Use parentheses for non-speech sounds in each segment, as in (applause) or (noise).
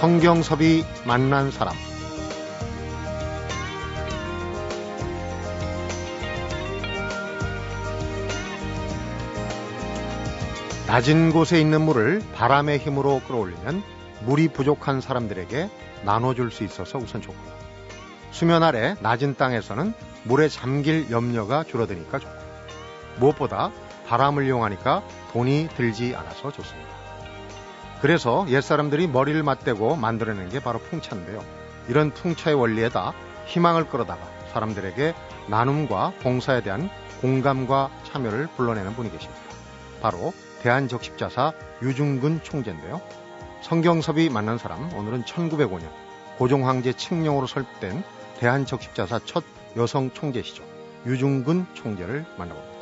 성경섭이 만난 사람 낮은 곳에 있는 물을 바람의 힘으로 끌어올리면 물이 부족한 사람들에게 나눠줄 수 있어서 우선 좋고요. 수면 아래 낮은 땅에서는 물에 잠길 염려가 줄어드니까 좋고 무엇보다 바람을 이용하니까 돈이 들지 않아서 좋습니다. 그래서 옛사람들이 머리를 맞대고 만들어낸 게 바로 풍차인데요. 이런 풍차의 원리에다 희망을 끌어다가 사람들에게 나눔과 봉사에 대한 공감과 참여를 불러내는 분이 계십니다. 바로 대한적십자사 유중근 총재인데요. 성경섭이 만난 사람 오늘은 1905년 고종황제 칙령으로 설립된 대한적십자사 첫 여성 총재시죠. 유중근 총재를 만나봅니다.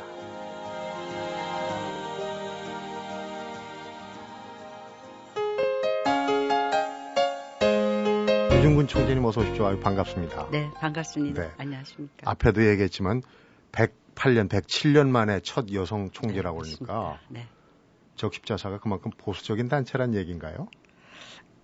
유중근 총재님 어서 오십시오. 아유, 반갑습니다. 네, 반갑습니다. 네. 안녕하십니까. 앞에도 얘기했지만 108년, 107년 만에 첫 여성 총재라고 네, 그러니까 네. 적십자사가 그만큼 보수적인 단체란 얘기인가요?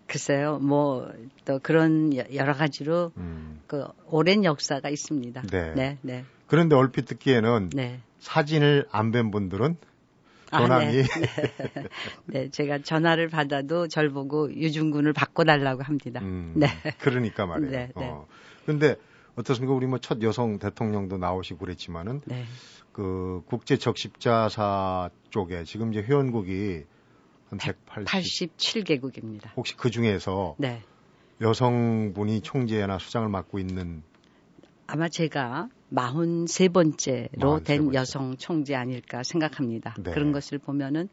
글쎄요, 뭐, 또 그런 여러 가지로 음. 그 오랜 역사가 있습니다. 네. 네, 네. 그런데 얼핏 듣기에는 네. 사진을 안 뵌 분들은 전화이 아, 네. 네. (laughs) 네. 제가 전화를 받아도 절 보고 유중군을 바꿔달라고 합니다. 음, 네. 그러니까 말이에요. 네, 네. 어. 근데 어떻습니까? 우리 뭐 첫 여성 대통령도 나오시고 그랬지만은 네. 그 국제 적십자사 쪽에 지금 이제 회원국이 한 180, 187개국입니다. 혹시 그 중에서 네. 여성분이 총재나 수장을 맡고 있는 아마 제가 43번째로 된 43번째. 여성 총재 아닐까 생각합니다. 네. 그런 것을 보면은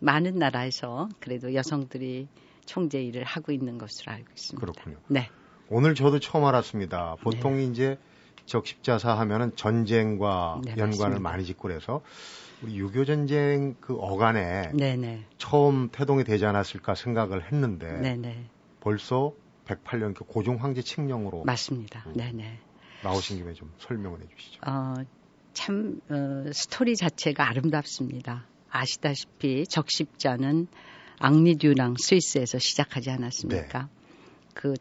많은 나라에서 그래도 여성들이 총재 일을 하고 있는 것으로 알고 있습니다. 그렇군요. 네. 오늘 저도 처음 알았습니다. 보통 네. 이제 적십자사 하면은 전쟁과 네, 연관을 맞습니다. 많이 짓고 그래서 우리 6.25 전쟁 그 어간에 네네. 네. 처음 태동이 되지 않았을까 생각을 했는데 네네. 네. 벌써 108년 그 고종 황제 칙령으로 맞습니다. 음, 네네. 나오신 김에 좀 설명을 해주시죠. 어, 참 어, 스토리 자체가 아름답습니다. 아시다시피 적십자는 앙리듀랑 스위스에서 시작하지 않았습니까? 네. 그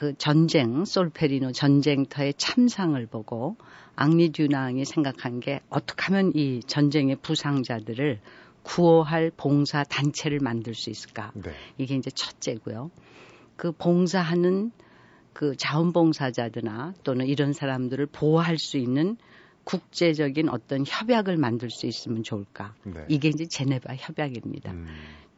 그 전쟁, 솔페리노 전쟁터의 참상을 보고 앙리 듀낭이 생각한 게 어떻게 하면 이 전쟁의 부상자들을 구호할 봉사 단체를 만들 수 있을까? 네. 이게 이제 첫째고요. 그 봉사하는 그 자원봉사자들이나 또는 이런 사람들을 보호할 수 있는 국제적인 어떤 협약을 만들 수 있으면 좋을까? 네. 이게 이제 제네바 협약입니다. 음.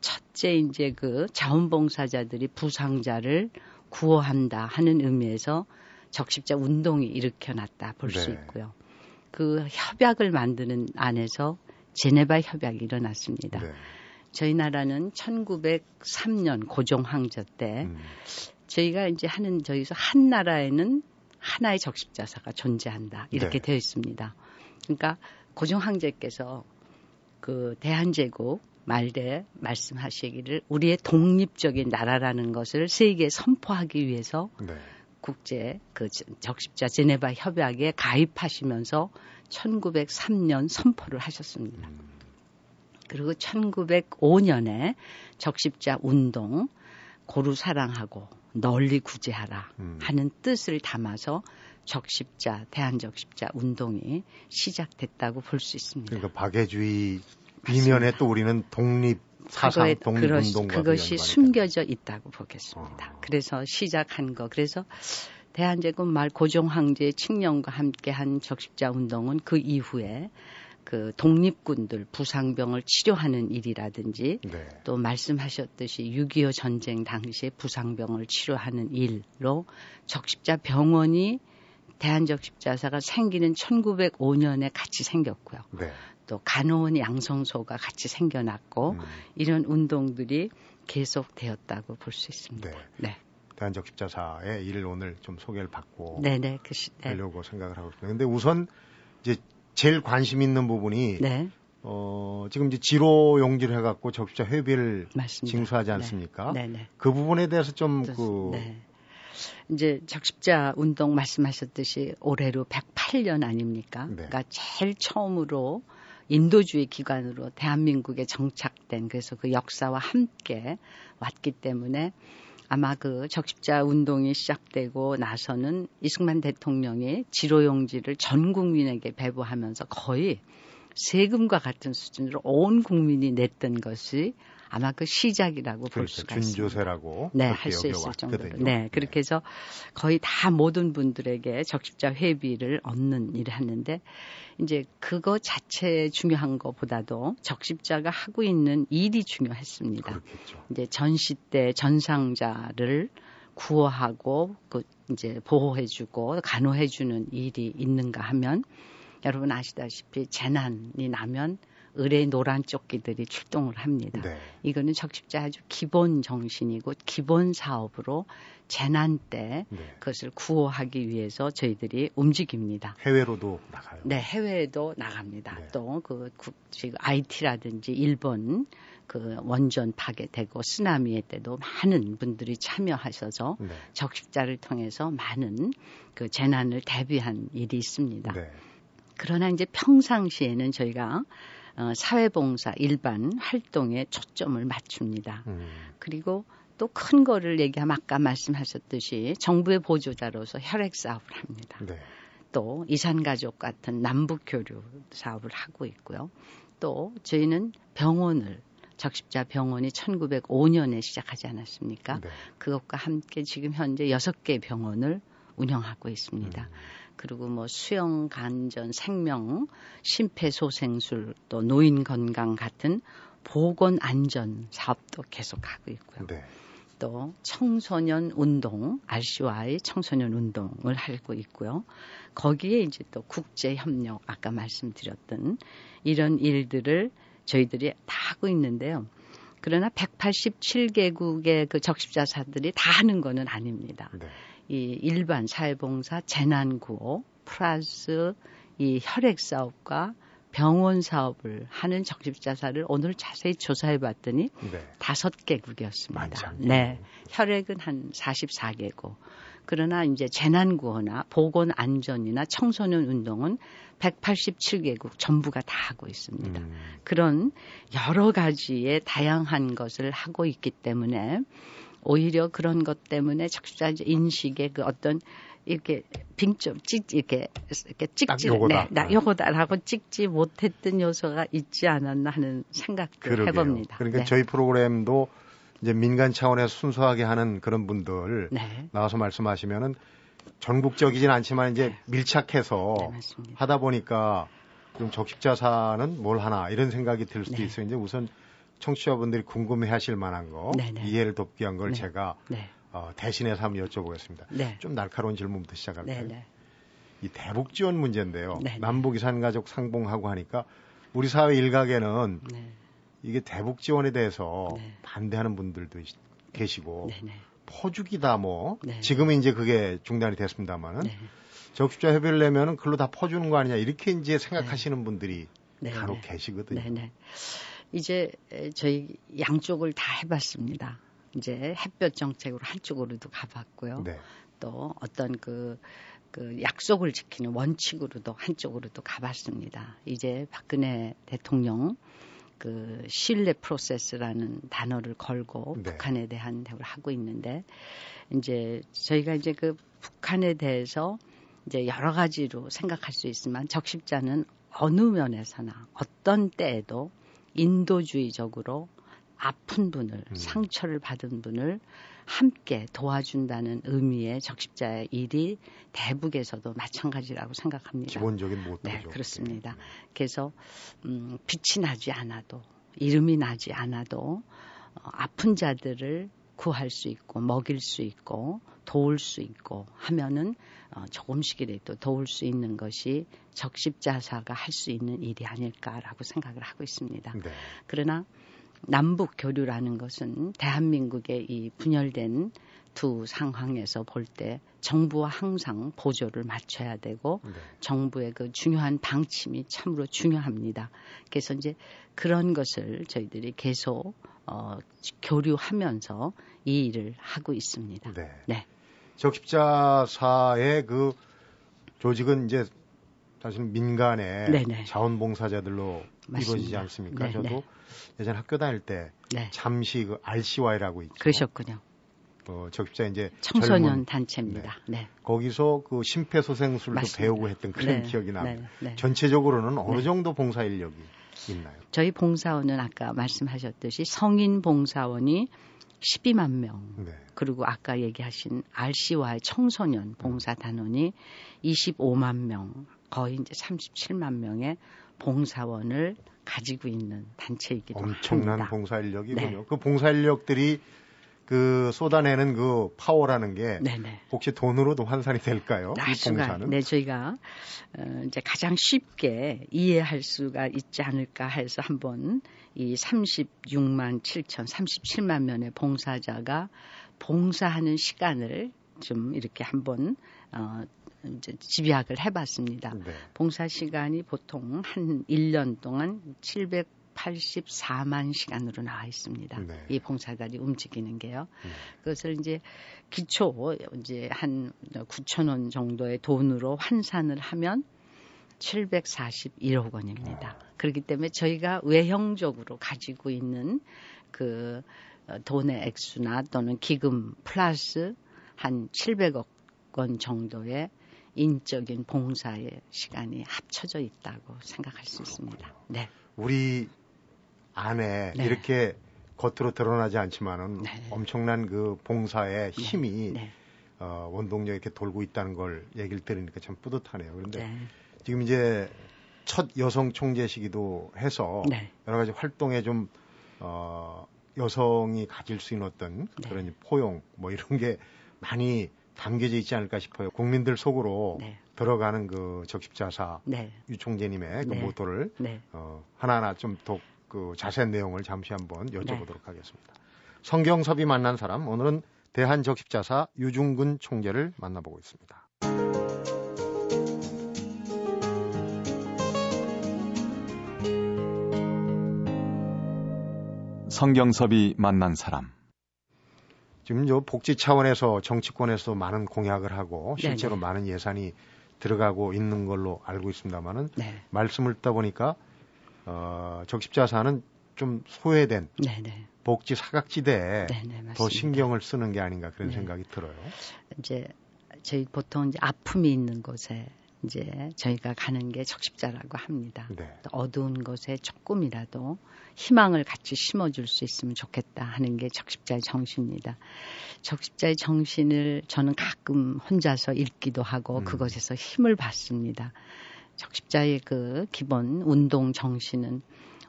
첫째 이제 그 자원봉사자들이 부상자를 구호한다 하는 의미에서 적십자 운동이 일으켜났다 볼수 네. 있고요. 그 협약을 만드는 안에서 제네바 협약이 일어났습니다. 네. 저희 나라는 1903년 고종 황제 때 음. 저희가 이제 하는 저희서 한 나라에는 하나의 적십자사가 존재한다 이렇게 네. 되어 있습니다. 그러니까 고종 황제께서 그 대한제국 말대 말씀하시기를 우리의 독립적인 나라라는 것을 세계에 선포하기 위해서 네. 국제 그 적십자 제네바 협약에 가입하시면서 1903년 선포를 하셨습니다. 음. 그리고 1905년에 적십자 운동 고루 사랑하고 널리 구제하라 음. 하는 뜻을 담아서 적십자 대한적십자 운동이 시작됐다고 볼 수 있습니다. 그러니까 박애주의 이면에 또 우리는 독립 사상 독립 운동과 그것이 숨겨져 있다고 보겠습니다. 어. 그래서 시작한 거 그래서 대한제국 말 고종 황제의 칙령과 함께한 적십자 운동은 그 이후에 그 독립군들 부상병을 치료하는 일이라든지 네. 또 말씀하셨듯이 6.25 전쟁 당시에 부상병을 치료하는 일로 적십자 병원이 대한적십자사가 생기는 1905년에 같이 생겼고요. 네. 또 간호원 양성소가 같이 생겨났고 음. 이런 운동들이 계속되었다고 볼 수 있습니다. 네. 네. 대한적 십자사의 일을 오늘 좀 소개를 받고 네네 그 시, 네. 하려고 생각을 하고 있습니다. 근데 우선 이제 제일 관심 있는 부분이 네. 어, 지금 이제 지로 용지를 해갖고 적십자 회비를 맞습니다. 징수하지 네. 않습니까? 네. 네네. 그 부분에 대해서 좀 그. 네. 이제 적십자 운동 말씀하셨듯이 올해로 108년 아닙니까? 네. 그러니까 제일 처음으로 인도주의 기관으로 대한민국에 정착된 그래서 그 역사와 함께 왔기 때문에 아마 그 적십자 운동이 시작되고 나서는 이승만 대통령이 지로용지를 전 국민에게 배부하면서 거의 세금과 같은 수준으로 온 국민이 냈던 것이 아마 그 시작이라고 그렇죠. 볼 수가 준조세라고 있습니다. 네, 할 수 있을 정도로. 네, 네, 그렇게 해서 거의 다 모든 분들에게 적십자 회비를 얻는 일을 하는데 이제 그거 자체 중요한 것보다도 적십자가 하고 있는 일이 중요했습니다. 그렇겠죠. 이제 전시 때 전상자를 구호하고 그 이제 보호해주고 간호해주는 일이 있는가 하면 여러분 아시다시피 재난이 나면 의뢰 노란 조끼들이 출동을 합니다. 네. 이거는 적십자 아주 기본 정신이고 기본 사업으로 재난 때 네. 그것을 구호하기 위해서 저희들이 움직입니다. 해외로도 나가요? 네, 해외에도 나갑니다. 네. 또그 지금 IT라든지 일본 그 원전 파괴되고 쓰나미에 때도 많은 분들이 참여하셔서 네. 적십자를 통해서 많은 그 재난을 대비한 일이 있습니다. 네. 그러나 이제 평상시에는 저희가 어, 사회봉사 일반 활동에 초점을 맞춥니다. 음. 그리고 또 큰 거를 얘기하면 아까 말씀하셨듯이 정부의 보조자로서 혈액 사업을 합니다. 네. 또 이산가족 같은 남북교류 사업을 하고 있고요. 또 저희는 병원을 적십자 병원이 1905년에 시작하지 않았습니까? 네. 그것과 함께 지금 현재 6개 병원을 운영하고 있습니다. 음. 그리고 뭐 수영, 간전, 생명, 심폐소생술, 또 노인 건강 같은 보건 안전 사업도 계속 하고 있고요. 네. 또 청소년 운동, RCY 청소년 운동을 하고 있고요. 거기에 이제 또 국제 협력, 아까 말씀드렸던 이런 일들을 저희들이 다 하고 있는데요. 그러나 187개국의 그 적십자사들이 다 하는 거는 아닙니다. 네. 이 일반 사회봉사 재난구호 플러스 이 혈액 사업과 병원 사업을 하는 적십자사를 오늘 자세히 조사해 봤더니 네. 다섯 네. 개국이었습니다. 네. 혈액은 한 44개국. 그러나 이제 재난구호나 보건 안전이나 청소년 운동은 187개국 전부가 다 하고 있습니다. 음. 그런 여러 가지의 다양한 것을 하고 있기 때문에 오히려 그런 것 때문에 적십자 인식의 그 어떤 이렇게 빙점 찍 이렇게 이렇게 찍지 요거다. 네, 나 네. 요거다라고 찍지 못했던 요소가 있지 않았나 하는 그러게요. 해봅니다. 그러니까 네. 저희 프로그램도 이제 민간 차원에서 순수하게 하는 그런 분들 네. 나와서 말씀하시면은 전국적이진 않지만 이제 네. 밀착해서 네, 하다 보니까 좀 적십자사는 뭘 하나 이런 생각이 들 수도 있어요. 이제 우선 청취자분들이 궁금해 하실 만한 거 네네. 이해를 돕기 위한 걸 네. 제가 네. 어, 대신해서 한번 여쭤보겠습니다. 네. 좀 날카로운 질문부터 시작할까요? 네네. 이 대북 지원 문제인데요. 네네. 남북 이산 가족 상봉하고 하니까 우리 사회 일각에는 네. 이게 대북 지원에 대해서 네. 반대하는 분들도 계시고 퍼주기다 뭐 네. 지금은 이제 그게 중단이 됐습니다만은 적십자 협의를 내면은 그걸로 다 퍼주는 거 아니냐 이렇게 이제 생각하시는 분들이 간혹 계시거든요. 이제 저희 양쪽을 다 해봤습니다. 이제 햇볕 정책으로 한쪽으로도 가봤고요. 네. 또 어떤 그, 그 약속을 지키는 원칙으로도 한쪽으로도 가봤습니다. 이제 박근혜 대통령 그 신뢰 프로세스라는 단어를 걸고 네. 북한에 대한 대우를 하고 있는데 이제 저희가 이제 그 북한에 대해서 이제 여러 가지로 생각할 수 있지만 적십자는 어느 면에서나 어떤 때에도 인도주의적으로 아픈 분을 음. 상처를 받은 분을 함께 도와준다는 의미의 적십자의 일이 대북에서도 마찬가지라고 생각합니다. 기본적인 모토죠. 네, 그렇습니다. 그래서 음, 빛이 나지 않아도 이름이 나지 않아도 어, 아픈 자들을 구할 수 있고 먹일 수 있고 도울 수 있고 하면은 어, 조금씩이라도 도울 수 있는 것이 적십자사가 할 수 있는 일이 아닐까라고 생각을 하고 있습니다. 네. 그러나 남북 교류라는 것은 대한민국의 이 분열된 두 상황에서 볼 때 정부와 항상 보조를 맞춰야 되고 네. 정부의 그 중요한 방침이 참으로 중요합니다. 그래서 이제 그런 것을 저희들이 계속 어, 교류하면서 이 일을 하고 있습니다. 네. 네. 적십자사의 그 조직은 이제 사실 민간의 네네. 자원봉사자들로 맞습니다. 이루어지지 않습니까? 네네. 저도 예전 학교 다닐 때 네. 잠시 그 RCY라고 있죠. 그러셨군요. 어, 적십자 이제 청소년 단체입니다. 네. 네. 거기서 그 심폐소생술도 맞습니다. 배우고 했던 그런 네. 기억이 납니다. 네. 네. 전체적으로는 어느 네. 정도 봉사 인력이 있나요? 저희 봉사원은 아까 말씀하셨듯이 성인 봉사원이 12만 명. 네. 그리고 아까 얘기하신 RCY 청소년 봉사 단원이 25만 명, 거의 이제 37만 명의 봉사원을 가지고 있는 단체이기도 엄청난 합니다. 엄청난 봉사 인력이군요. 네. 그 봉사 인력들이 그 쏟아내는 그 파워라는 게 네네. 혹시 돈으로도 환산이 될까요? 이 봉사는? 네, 저희가 어, 이제 가장 쉽게 이해할 수가 있지 않을까 해서 한번 이 36만 7천, 37만 명의 봉사자가 봉사하는 시간을 좀 이렇게 한번 어, 이제 집약을 해봤습니다. 네. 봉사 시간이 보통 한 1년 동안 700 84만 시간으로 나와 있습니다. 네. 이 봉사단이 움직이는 게요. 네. 그것을 이제 기초 이제 한 9천 원 정도의 돈으로 환산을 하면 741억 원입니다. 아. 그렇기 때문에 저희가 외형적으로 가지고 있는 그 어, 돈의 액수나 또는 기금 플러스 한 700억 원 정도의 인적인 봉사의 시간이 합쳐져 있다고 생각할 수 있습니다. 네. 우리 안에 네. 이렇게 겉으로 드러나지 않지만은 네. 엄청난 그 봉사의 네. 힘이 네. 어, 원동력 이렇게 돌고 있다는 걸 얘기를 들으니까 참 뿌듯하네요. 그런데 네. 지금 이제 첫 여성 총재시기도 해서 네. 여러 가지 활동에 좀 어, 여성이 가질 수 있는 어떤 그런 포용 뭐 이런 게 많이 담겨져 있지 않을까 싶어요. 국민들 속으로 네. 들어가는 그 적십자사 네. 유 총재님의 그 네. 모토를 어, 하나하나 좀 더 그 자세한 내용을 잠시 한번 여쭤보도록 네. 하겠습니다. 성경섭이 만난 사람 오늘은 대한적십자사 유중근 총재를 만나보고 있습니다. 성경섭이 만난 사람 지금 저 복지 차원에서 정치권에서 많은 공약을 하고 실제로 네네. 많은 예산이 들어가고 있는 걸로 알고 있습니다만은 네. 말씀을 듣다 보니까 어, 적십자사는 좀 소외된 네네. 복지 사각지대에 네네, 더 신경을 쓰는 게 아닌가 그런 네. 생각이 들어요. 이제 저희 보통 이제 아픔이 있는 곳에 이제 저희가 가는 게 적십자라고 합니다. 네. 어두운 곳에 조금이라도 희망을 같이 심어줄 수 있으면 좋겠다 하는 게 적십자의 정신입니다. 적십자의 정신을 저는 가끔 혼자서 읽기도 하고 음. 그것에서 힘을 받습니다. 적십자의 그 기본 운동 정신은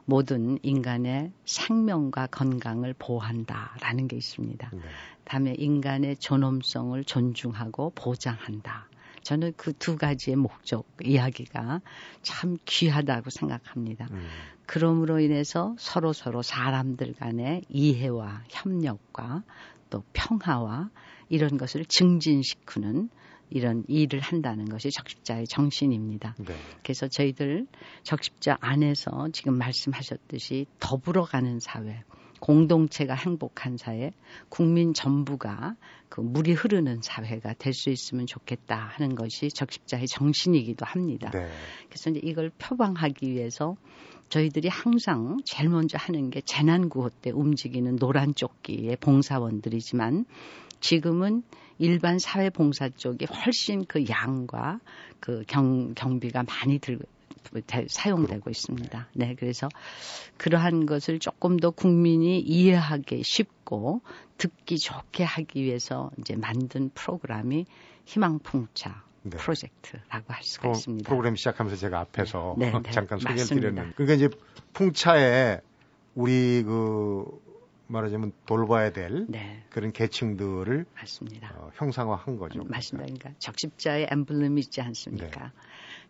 모든 인간의 생명과 건강을 보호한다라는 게 있습니다. 네. 다음에 인간의 존엄성을 존중하고 보장한다. 저는 그 두 가지의 목적 이야기가 참 귀하다고 생각합니다. 음. 그러므로 인해서 서로 서로 사람들 간의 이해와 협력과 또 평화와 이런 것을 증진시키는 이런 일을 한다는 것이 적십자의 정신입니다. 네. 그래서 저희들 적십자 안에서 지금 말씀하셨듯이 더불어 가는 사회, 공동체가 행복한 사회, 국민 전부가 그 물이 흐르는 사회가 될 수 있으면 좋겠다 하는 것이 적십자의 정신이기도 합니다. 네. 그래서 이제 이걸 표방하기 위해서 저희들이 항상 제일 먼저 하는 게 재난 구호 때 움직이는 노란 조끼의 봉사원들이지만 지금은 일반 사회 봉사 쪽이 훨씬 그 양과 그 경, 경비가 많이 들, 사용되고 있습니다. 네, 그래서 그러한 것을 조금 더 국민이 이해하기 쉽고 듣기 좋게 하기 위해서 이제 만든 프로그램이 희망풍차 네. 프로젝트라고 할 수가 프로, 있습니다. 프로그램 시작하면서 제가 앞에서 네, 네, 잠깐 소개를 드렸는데 그러니까 이제 풍차에 우리 그 말하자면 돌봐야 될 네. 그런 계층들을 맞습니다. 어, 형상화한 거죠. 맞습니다. 그러니까 적십자의 엠블럼이 있지 않습니까? 네.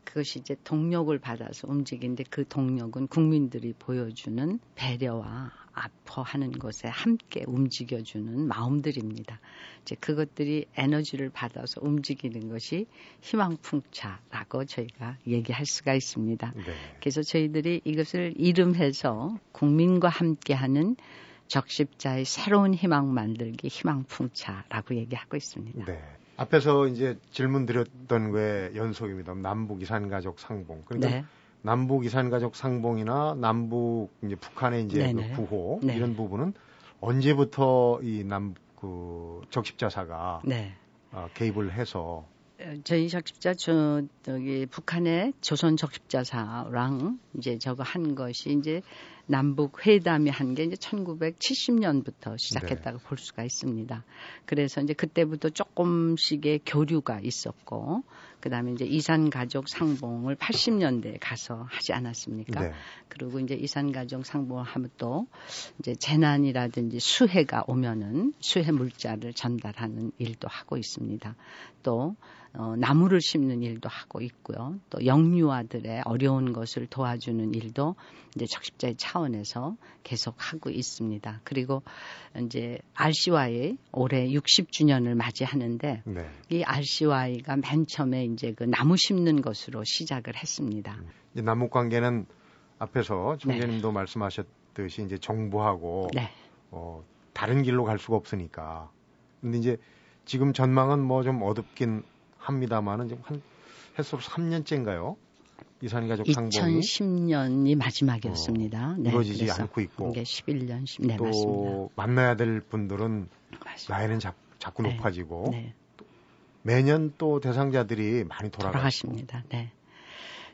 그것이 이제 동력을 받아서 움직이는데 그 동력은 국민들이 보여주는 배려와 아파하는 것에 함께 움직여주는 마음들입니다. 이제 그것들이 에너지를 받아서 움직이는 것이 희망풍차라고 저희가 얘기할 수가 있습니다. 네. 그래서 저희들이 이것을 이름해서 국민과 함께하는 적십자의 새로운 희망 만들기 희망풍차라고 얘기하고 있습니다. 네. 앞에서 이제 질문 드렸던 거에 연속입니다. 남북 이산가족 상봉. 그러니까 네. 남북 이산가족 상봉이나 남북 이제 북한의 이제 그 구호 네. 이런 부분은 언제부터 이 남, 그그 적십자사가 네. 어, 개입을 해서 어, 저희 적십자 저 저기 북한의 조선 적십자사랑 이제 저거 한 것이 이제 남북 회담이 한 게 이제 1970년부터 시작했다고 네. 볼 수가 있습니다. 그래서 이제 그때부터 조금씩의 교류가 있었고 그다음에 이제 이산 가족 상봉을 80년대에 가서 하지 않았습니까? 네. 그리고 이제 이산 가족 상봉을 하면 또 이제 재난이라든지 수해가 오면은 수해 물자를 전달하는 일도 하고 있습니다. 또 어, 나무를 심는 일도 하고 있고요. 또 영유아들의 어려운 것을 도와주는 일도 이제 적십자의 차원에서 계속 하고 있습니다. 그리고 이제 RCY 올해 60주년을 맞이하는데 네. 이 RCY가 맨 처음에 이제 그 나무 심는 것으로 시작을 했습니다. 이제 남북 관계는 앞에서 총재님도 네. 말씀하셨듯이 이제 정부하고 네. 어, 다른 길로 갈 수가 없으니까. 근데 이제 지금 전망은 뭐 좀 어둡긴 합니다만은 지금 한 해서 3년째인가요? 이산 가족 상봉이 2010년이 마지막이었습니다. 어, 네, 이루어지지 않고 있고 이게 11년, 10, 네, 또 맞습니다. 만나야 될 분들은 맞습니다. 나이는 자, 자꾸 네, 높아지고 네. 매년 또 대상자들이 많이 돌아가십니다. 네.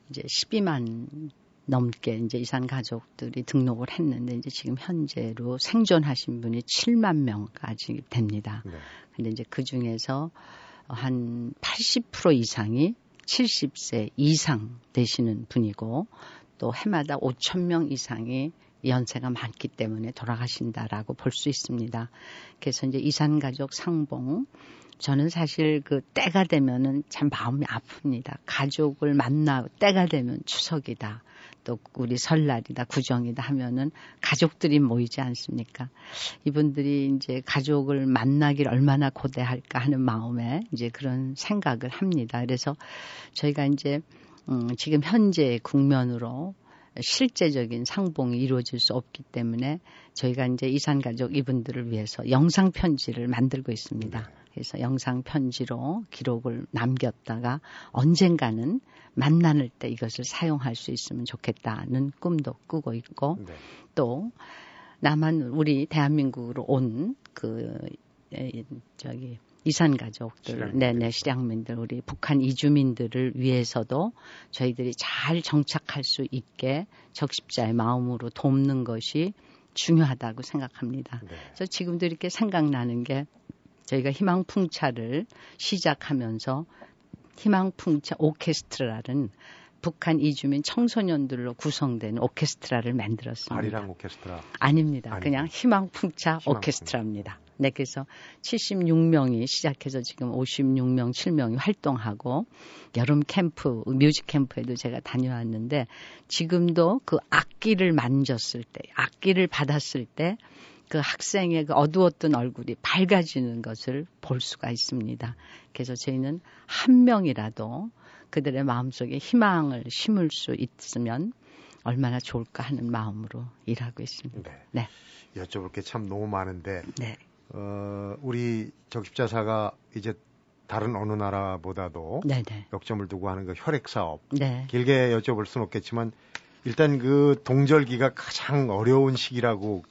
이제 12만 넘게 이제 이산 가족들이 등록을 했는데 이제 지금 현재로 생존하신 분이 7만 명까지 됩니다. 네. 근데 이제 그 중에서 한 80% 이상이 70세 이상 되시는 분이고 또 해마다 5천 명 이상이 연세가 많기 때문에 돌아가신다라고 볼 수 있습니다. 그래서 이제 이산 가족 상봉 저는 사실 그 때가 되면은 참 마음이 아픕니다. 가족을 만나 때가 되면 추석이다. 또 우리 설날이다, 구정이다 하면은 가족들이 모이지 않습니까? 이분들이 이제 가족을 만나길 얼마나 고대할까 하는 마음에 이제 그런 생각을 합니다. 그래서 저희가 이제 음, 지금 현재 국면으로 실제적인 상봉이 이루어질 수 없기 때문에 저희가 이제 이산 가족 이분들을 위해서 영상 편지를 만들고 있습니다. 네. 그래서 영상 편지로 기록을 남겼다가 언젠가는 만나는 때 이것을 사용할 수 있으면 좋겠다는 꿈도 꾸고 있고 네. 또 남한 우리 대한민국으로 온 그 저기 이산 가족들, 네네 실향민들, 우리 북한 이주민들을 위해서도 저희들이 잘 정착할 수 있게 적십자의 마음으로 돕는 것이 중요하다고 생각합니다. 네. 그래서 지금도 이렇게 생각나는 게 저희가 희망풍차를 시작하면서 희망풍차 오케스트라는 북한 이주민 청소년들로 구성된 오케스트라를 만들었습니다. 아리랑 오케스트라? 아닙니다. 아니, 그냥 희망풍차 희망 오케스트라입니다. 네, 그래서 76명이 시작해서 지금 56명, 7명이 활동하고 여름 캠프, 뮤직 캠프에도 제가 다녀왔는데 지금도 그 악기를 만졌을 때, 악기를 받았을 때 그 학생의 그 어두웠던 얼굴이 밝아지는 것을 볼 수가 있습니다. 그래서 저희는 한 명이라도 그들의 마음속에 희망을 심을 수 있으면 얼마나 좋을까 하는 마음으로 일하고 있습니다. 네. 네. 여쭤볼 게 참 너무 많은데, 네. 어, 우리 적십자사가 이제 다른 어느 나라보다도 네네. 네. 역점을 두고 하는 그 혈액 사업. 네. 길게 여쭤볼 수는 없겠지만 일단 그 동절기가 가장 어려운 시기라고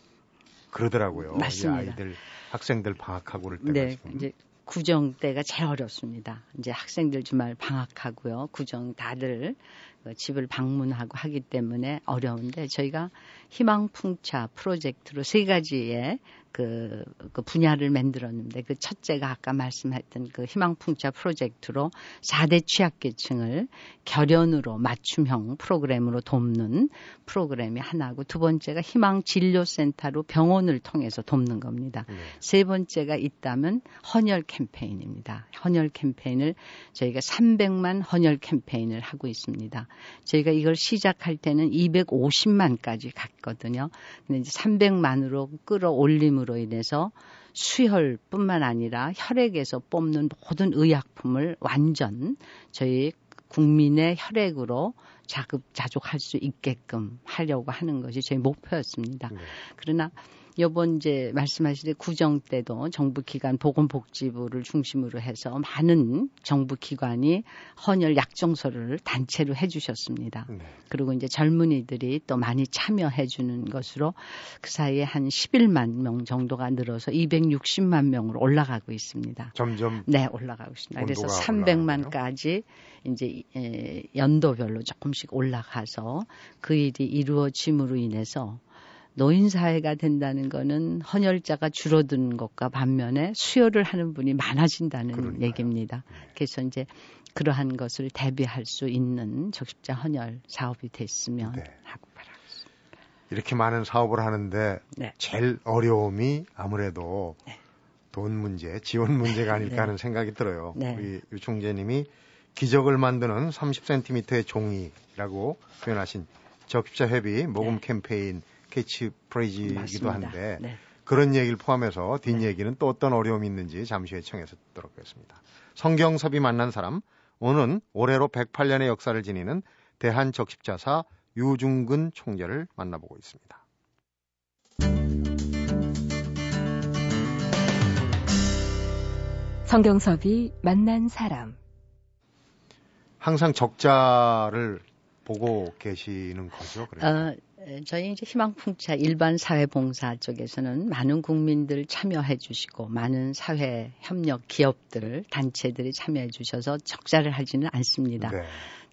그러더라고요. 맞습니다. 아이들 학생들 방학하고 그럴 때가 네, 지금. 이제 구정 때가 제일 어렵습니다. 이제 학생들 주말 방학하고요. 구정 다들 그 집을 방문하고 하기 때문에 어려운데 저희가 희망풍차 프로젝트로 세 가지의 그, 그 분야를 만들었는데 그 첫째가 아까 말씀했던 그 희망풍차 프로젝트로 4대 취약계층을 결연으로 맞춤형 프로그램으로 돕는 프로그램이 하나고 두 번째가 희망진료센터로 병원을 통해서 돕는 겁니다. 네. 세 번째가 있다면 헌혈 캠페인입니다. 헌혈 캠페인을 저희가 300만 헌혈 캠페인을 하고 있습니다. 저희가 이걸 시작할 때는 250만까지 갔거든요. 근데 이제 300만으로 끌어올림 으로 인해서 수혈뿐만 아니라 혈액에서 뽑는 모든 의약품을 완전 저희 국민의 혈액으로 자급 자족할 수 있게끔 하려고 하는 것이 저희 목표였습니다. 네. 그러나 요번 이제 말씀하신 구정 때도 정부 기관 보건복지부를 중심으로 해서 많은 정부 기관이 헌혈 약정서를 단체로 해주셨습니다. 네. 그리고 이제 젊은이들이 또 많이 참여해 주는 것으로 그 사이에 한 11만 명 정도가 늘어서 260만 명으로 올라가고 있습니다. 점점 네 올라가고 있습니다. 그래서 300만까지 이제 연도별로 조금씩 올라가서 그 일이 이루어짐으로 인해서 노인 사회가 된다는 거는 헌혈자가 줄어드는 것과 반면에 수혈을 하는 분이 많아진다는 그러니까요. 얘기입니다. 네. 그래서 이제 그러한 것을 대비할 수 있는 적십자 헌혈 사업이 됐으면 네. 하고 바라겠습니다. 이렇게 많은 사업을 하는데 네. 제일 어려움이 아무래도 네. 돈 문제, 지원 문제가 아닐까 네. 하는 생각이 들어요. 네. 우리 유 총재님이 기적을 만드는 30cm의 종이라고 표현하신 적십자 회비 모금 캠페인 캐치프레이즈이기도 한데 네. 그런 얘기를 포함해서 뒷얘기는 네. 또 어떤 어려움이 있는지 잠시 후에 청해서 듣도록 하겠습니다. 성경섭이 만난 사람 오늘은 올해로 108년의 역사를 지니는 대한적십자사 유중근 총재를 만나보고 있습니다. 성경섭이 만난 사람 항상 적자를 보고 계시는 거죠? 어, 저희 이제 희망풍차 일반 사회봉사 쪽에서는 많은 국민들 참여해 주시고 많은 사회 협력 기업들 단체들이 참여해 주셔서 적자를 하지는 않습니다. 네.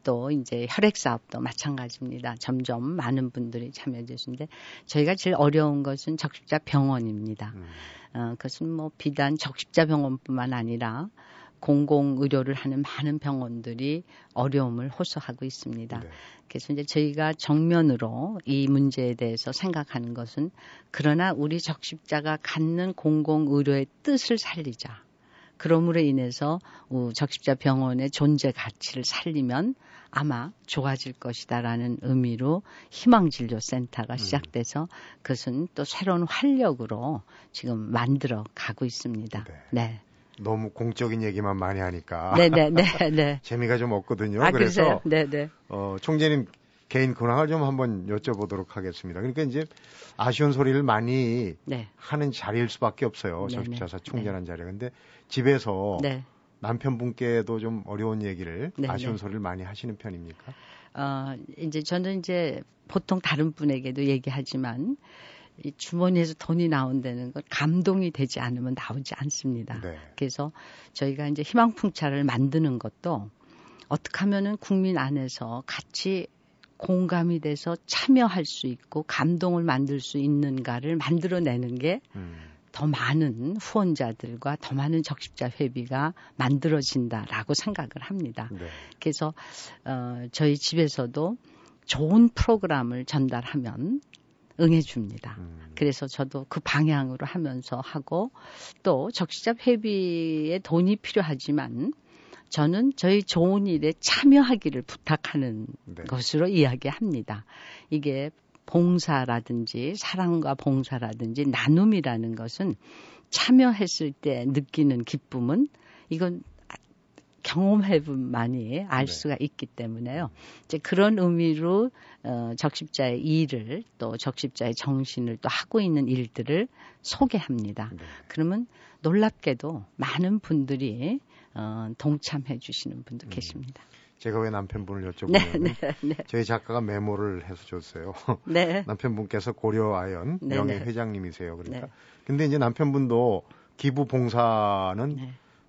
또 이제 혈액 사업도 마찬가지입니다. 점점 많은 분들이 참여해 주시는데 저희가 제일 어려운 것은 적십자 병원입니다. 음. 어, 그것은 뭐 비단 적십자 병원뿐만 아니라 공공 의료를 하는 많은 병원들이 어려움을 호소하고 있습니다. 네. 그래서 이제 저희가 정면으로 이 문제에 대해서 생각하는 것은 그러나 우리 적십자가 갖는 공공 의료의 뜻을 살리자. 그러므로 인해서 적십자 병원의 존재 가치를 살리면 아마 좋아질 것이다라는 의미로 희망진료센터가 음. 시작돼서 그것은 또 새로운 활력으로 지금 만들어 가고 있습니다. 네. 네. 너무 공적인 얘기만 많이 하니까 네네네 네, 네, 네. (laughs) 재미가 좀 없거든요. 아, 그래서 네네. 어, 총재님 개인 근황을 좀 한번 여쭤보도록 하겠습니다. 그러니까 이제 아쉬운 소리를 많이 네. 하는 자리일 수밖에 없어요. 저십자사 총재란 네. 자리. 근데 집에서 네. 남편분께도 좀 어려운 얘기를 네, 아쉬운 소리를 많이 하시는 편입니까? 어, 이제 저는 이제 보통 다른 분에게도 얘기하지만 이 주머니에서 돈이 나온다는 건 감동이 되지 않으면 나오지 않습니다. 네. 그래서 저희가 이제 희망풍차를 만드는 것도 어떻게 하면은 국민 안에서 같이 공감이 돼서 참여할 수 있고 감동을 만들 수 있는가를 만들어내는 게더 음. 많은 후원자들과 더 많은 적십자 회비가 만들어진다라고 생각을 합니다. 네. 그래서 어, 저희 집에서도 좋은 프로그램을 전달하면 응해줍니다. 음. 그래서 저도 그 방향으로 하면서 하고 또 적시자 회비에 돈이 필요하지만 저는 저희 좋은 일에 참여하기를 부탁하는 네. 것으로 이야기합니다. 이게 봉사라든지 사랑과 봉사라든지 나눔이라는 것은 참여했을 때 느끼는 기쁨은 이건 경험해본많이 알 네. 수가 있기 때문에요. 이제 그런 의미로 어, 적십자의 일을 또 적십자의 정신을 또 하고 있는 일들을 소개합니다. 네. 그러면 놀랍게도 많은 분들이 어, 동참해 주시는 분도 음. 계십니다. 제가 왜 남편분을 여쭤보면 네, 네, 네. 저희 작가가 메모를 해서 줬어요. (laughs) 네. 남편분께서 고려 아연 네, 명예 네. 회장님이세요. 그러니까 근데 이제 남편분도 기부 봉사는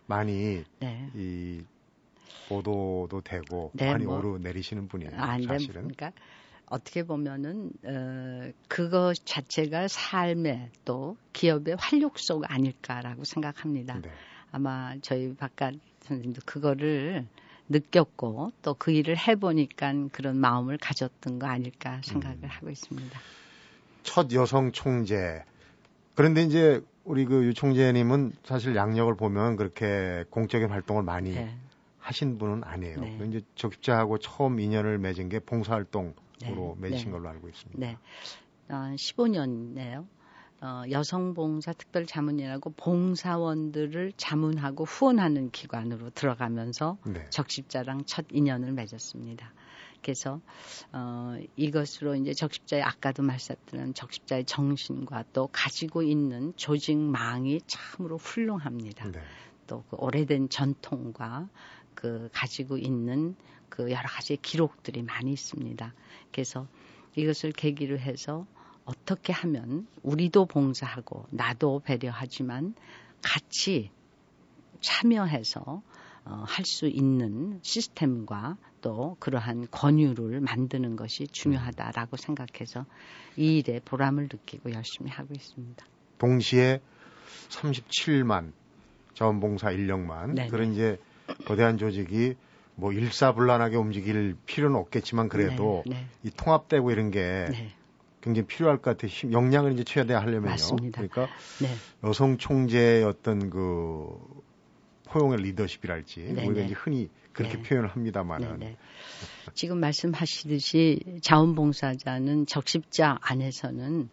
많이 네. 이 보도도 되고 네, 많이 뭐, 오르내리시는 분이에요. 아, 사실은. 그러니까 어떻게 보면은 어, 그거 자체가 삶의 또 기업의 활력소 아닐까라고 생각합니다. 네. 아마 저희 바깥 선생님도 그거를 느꼈고 또 그 일을 해보니까 그런 마음을 가졌던 거 아닐까 생각을 음. 하고 있습니다. 첫 여성 총재. 그런데 이제 우리 그 유 총재님은 사실 양력을 보면 그렇게 공적인 활동을 많이 네. 하신 분은 아니에요. 네. 이제 적십자하고 처음 인연을 맺은 게 봉사활동으로 네. 맺으신 네. 걸로 알고 있습니다. 네. 어, 15년이네요. 어, 여성봉사 특별 자문이라고 봉사원들을 자문하고 후원하는 기관으로 들어가면서 네. 적십자랑 첫 인연을 맺었습니다. 그래서 어, 이것으로 이제 적십자의 아까도 말씀드린 적십자의 정신과 또 가지고 있는 조직망이 참으로 훌륭합니다. 네. 또그 오래된 전통과 그 가지고 있는 그 여러 가지 기록들이 많이 있습니다. 그래서 이것을 계기로 해서 어떻게 하면 우리도 봉사하고 나도 배려하지만 같이 참여해서 어, 할 수 있는 시스템과 또 그러한 권유를 만드는 것이 중요하다라고 생각해서 이 일에 보람을 느끼고 열심히 하고 있습니다. 동시에 37만 자원봉사 인력만 네네. 그런 이제 거대한 조직이 뭐 일사불란하게 움직일 필요는 없겠지만 그래도 네, 네. 이 통합되고 이런 게 네. 굉장히 필요할 것 같아요. 역량을 이제 최대하려면요. 맞습니다. 그러니까 네. 여성 총재의 어떤 그 포용의 리더십이랄지 네, 우리가 네. 이제 흔히 그렇게 네. 표현을 합니다만은 네, 지금 말씀하시듯이 자원봉사자는 적십자 안에서는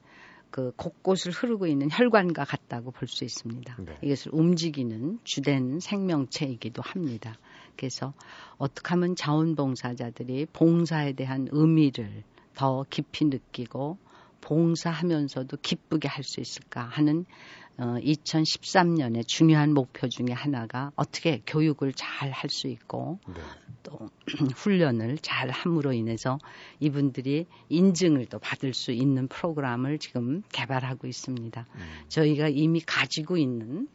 그 곳곳을 흐르고 있는 혈관과 같다고 볼 수 있습니다. 네. 이것을 움직이는 주된 생명체이기도 합니다. 그래서 어떻게 하면 자원봉사자들이 봉사에 대한 의미를 더 깊이 느끼고 봉사하면서도 기쁘게 할 수 있을까 하는 어, 2013년의 중요한 목표 중에 하나가 어떻게 교육을 잘 할 수 있고 네. 또 (clears throat) 훈련을 잘 함으로 인해서 이분들이 인증을 또 받을 수 있는 프로그램을 지금 개발하고 있습니다. 음. 저희가 이미 가지고 있는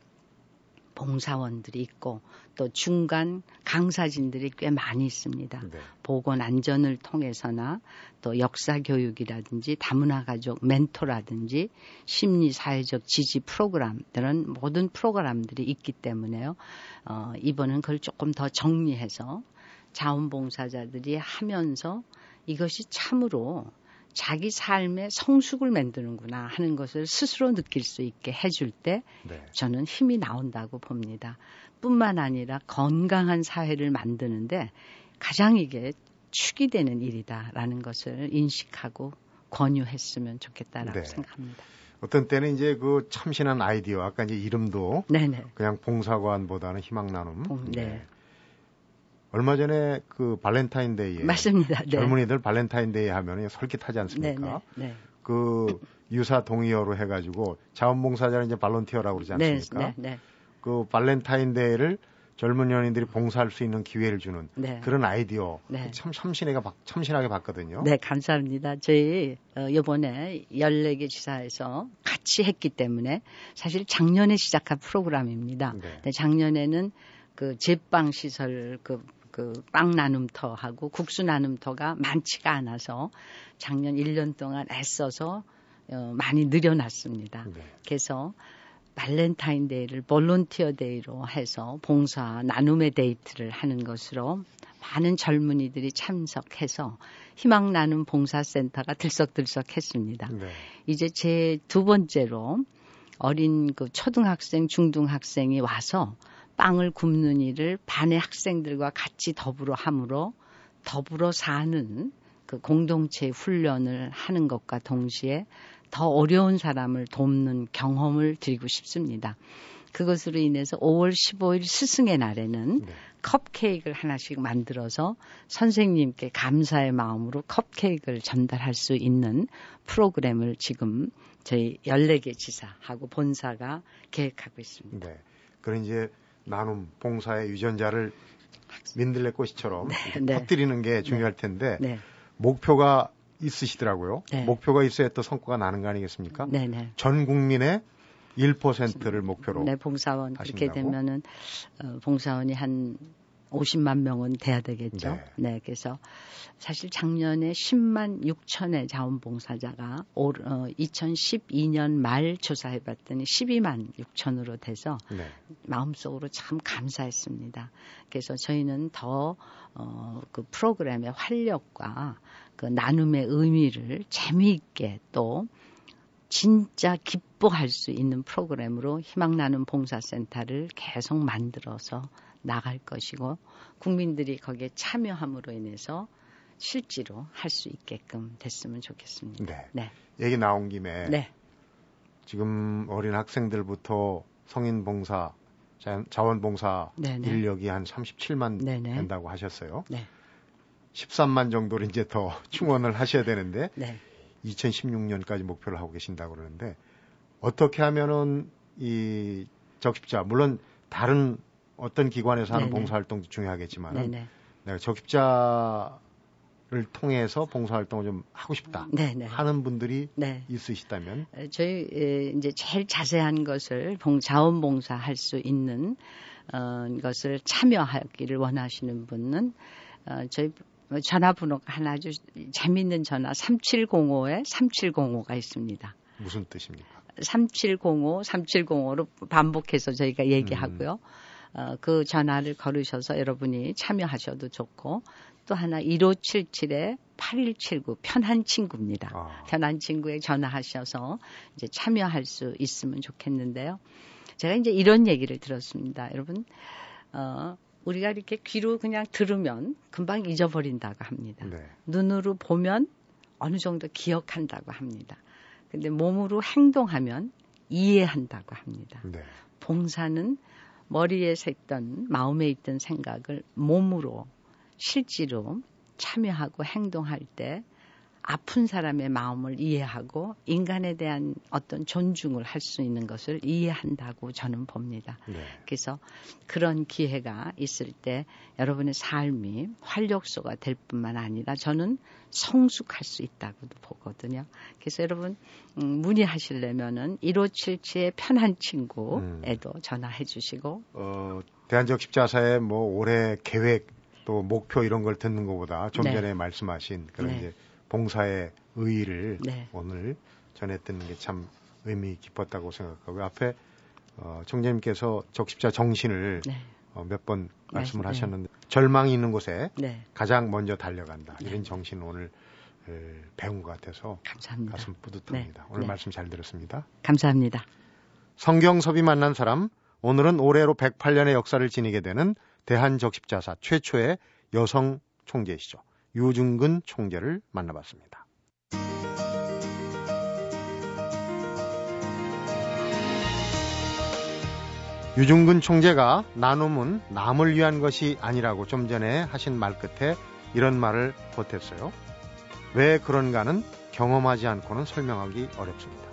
봉사원들이 있고 또 중간 강사진들이 꽤 많이 있습니다. 네. 보건 안전을 통해서나 또 역사 교육이라든지 다문화 가족 멘토라든지 심리 사회적 지지 프로그램 들은 모든 프로그램들이 있기 때문에요. 어, 이번은 그걸 조금 더 정리해서 자원봉사자들이 하면서 이것이 참으로 자기 삶의 성숙을 만드는구나 하는 것을 스스로 느낄 수 있게 해줄 때 네. 저는 힘이 나온다고 봅니다. 뿐만 아니라 건강한 사회를 만드는데 가장 이게 축이 되는 일이다라는 것을 인식하고 권유했으면 좋겠다라고 네. 생각합니다. 어떤 때는 이제 그 참신한 아이디어, 아까 이제 이름도 네네. 그냥 봉사관보다는 희망 나눔. 봉, 네. 네. 얼마 전에 그 발렌타인데이에 맞습니다. 네. 젊은이들 발렌타인데이 하면 솔깃하지 않습니까? 네, 네, 네. 그 유사 동의어로 해가지고 자원봉사자는 이제 volunteer라고 그러지 네, 않습니까? 네, 네, 그 발렌타인데이를 젊은 연인들이 봉사할 수 있는 기회를 주는 네. 그런 아이디어 네. 참 참신하게 참신하게 봤거든요. 네, 감사합니다. 저희 어, 이번에 14개 지사에서 같이 했기 때문에 사실 작년에 시작한 프로그램입니다. 네. 작년에는 그 제빵 시설 그 그 빵 나눔터하고 국수 나눔터가 많지가 않아서 작년 1년 동안 애써서 어, 많이 늘여놨습니다. 네. 그래서 발렌타인데이를 volunteer day로 해서 봉사 나눔의 데이트를 하는 것으로 많은 젊은이들이 참석해서 희망 나눔 봉사센터가 들썩들썩했습니다. 네. 이제 제 두 번째로 어린 그 초등학생, 중등학생이 와서 빵을 굽는 일을 반의 학생들과 같이 더불어 함으로 더불어 사는 그 공동체 훈련을 하는 것과 동시에 더 어려운 사람을 돕는 경험을 드리고 싶습니다. 그것으로 인해서 5월 15일 스승의 날에는 네. 컵케이크를 하나씩 만들어서 선생님께 감사의 마음으로 컵케이크를 전달할 수 있는 프로그램을 지금 저희 14개 지사하고 본사가 계획하고 있습니다. 네. 그런 이제 나눔 봉사의 유전자를 민들레 꽃이처럼 네, 네. 퍼뜨리는 게 중요할 네. 텐데 네. 목표가 있으시더라고요. 네. 목표가 있어야 또 성과가 나는 거 아니겠습니까? 네, 네. 전 국민의 1%를 목표로 네, 봉사원 하신다고? 그렇게 되면은 어, 봉사원이 한 50만 명은 돼야 되겠죠. 네. 네. 그래서 사실 작년에 10만 6천의 자원봉사자가 올, 어, 2012년 말 조사해 봤더니 12만 6천으로 돼서 네. 마음속으로 참 감사했습니다. 그래서 저희는 더, 어, 그 프로그램의 활력과 그 나눔의 의미를 재미있게 또 진짜 기뻐할 수 있는 프로그램으로 희망 나눔 봉사센터를 계속 만들어서 나갈 것이고 국민들이 거기에 참여함으로 인해서 실제로 할 수 있게끔 됐으면 좋겠습니다. 네. 네. 얘기 나온 김에 네. 지금 어린 학생들부터 성인 봉사, 자원 봉사 네네. 인력이 한 37만 네네. 된다고 하셨어요. 네. 13만 정도를 이제 더 (laughs) 충원을 하셔야 되는데 네. 2016년까지 목표를 하고 계신다고 그러는데 어떻게 하면은 이 적십자 물론 다른 어떤 기관에서 하는. 봉사활동도 중요하겠지만 네네. 내가 적십자를 통해서 봉사활동을 좀 하고 싶다 네네. 하는 분들이 네. 있으시다면 에, 저희 에, 이제 제일 자세한 것을 봉, 자원봉사 할 수 있는 어, 것을 참여하기를 원하시는 분은 어, 저희 전화번호가 하나 아주 재미있는 전화 3705에 3705가 있습니다. 무슨 뜻입니까? 3705, 3705로 반복해서 저희가 얘기하고요. 어, 그 전화를 걸으셔서 여러분이 참여하셔도 좋고 또 하나 1577에 8179 편한 친구입니다. 아, 편한 친구에 전화하셔서 이제 참여할 수 있으면 좋겠는데요. 제가 이제 이런 얘기를 들었습니다. 여러분, 어, 우리가 이렇게 귀로 그냥 들으면 금방 잊어버린다고 합니다. 네. 눈으로 보면 어느 정도 기억한다고 합니다. 근데 몸으로 행동하면 이해한다고 합니다. 네. 봉사는 머리에서 있던 마음에 있던 생각을 몸으로 실제로 참여하고 행동할 때 아픈 사람의 마음을 이해하고 인간에 대한 어떤 존중을 할 수 있는 것을 이해한다고 저는 봅니다. 네. 그래서 그런 기회가 있을 때 여러분의 삶이 활력소가 될 뿐만 아니라 저는 성숙할 수 있다고도 보거든요. 그래서 여러분 음, 문의하시려면은 1577의 편한 친구에도 전화해 주시고 어, 대한적 십자사의 뭐 올해 계획 또 목표 이런 걸 듣는 것보다 좀 네. 전에 말씀하신 그런 네. 이제 봉사의 의의를 네. 오늘 전해 듣는 게참 의미 깊었다고 생각하고 앞에 어, 총재님께서 적십자 정신을 네. 어, 몇 번 말씀을 네. 하셨는데 절망이 있는 곳에 네. 가장 먼저 달려간다 네. 이런 정신 오늘 에, 배운 것 같아서 감사합니다. 가슴 뿌듯합니다. 오늘 네. 말씀 잘 들었습니다. 감사합니다. 성경섭이 만난 사람 오늘은 올해로 108년의 역사를 지니게 되는 대한적십자사 최초의 여성 총재이시죠. 유중근 총재를 만나봤습니다. 유중근 총재가 나눔은 남을 위한 것이 아니라고 좀 전에 하신 말 끝에 이런 말을 보탰어요. 왜 그런가는 경험하지 않고는 설명하기 어렵습니다.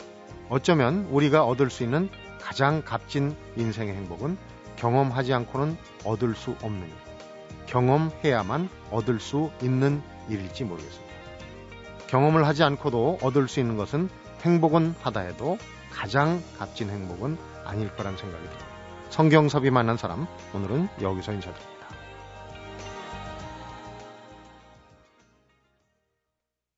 어쩌면 우리가 얻을 수 있는 가장 값진 인생의 행복은 경험하지 않고는 얻을 수 없는 일. 경험해야만 얻을 수 있는 일일지 모르겠습니다. 경험을 하지 않고도 얻을 수 있는 것은 행복은 하다 해도 가장 값진 행복은 아닐 거란 생각이 듭니다. 성경섭이 만난 사람, 오늘은 여기서 인사드립니다.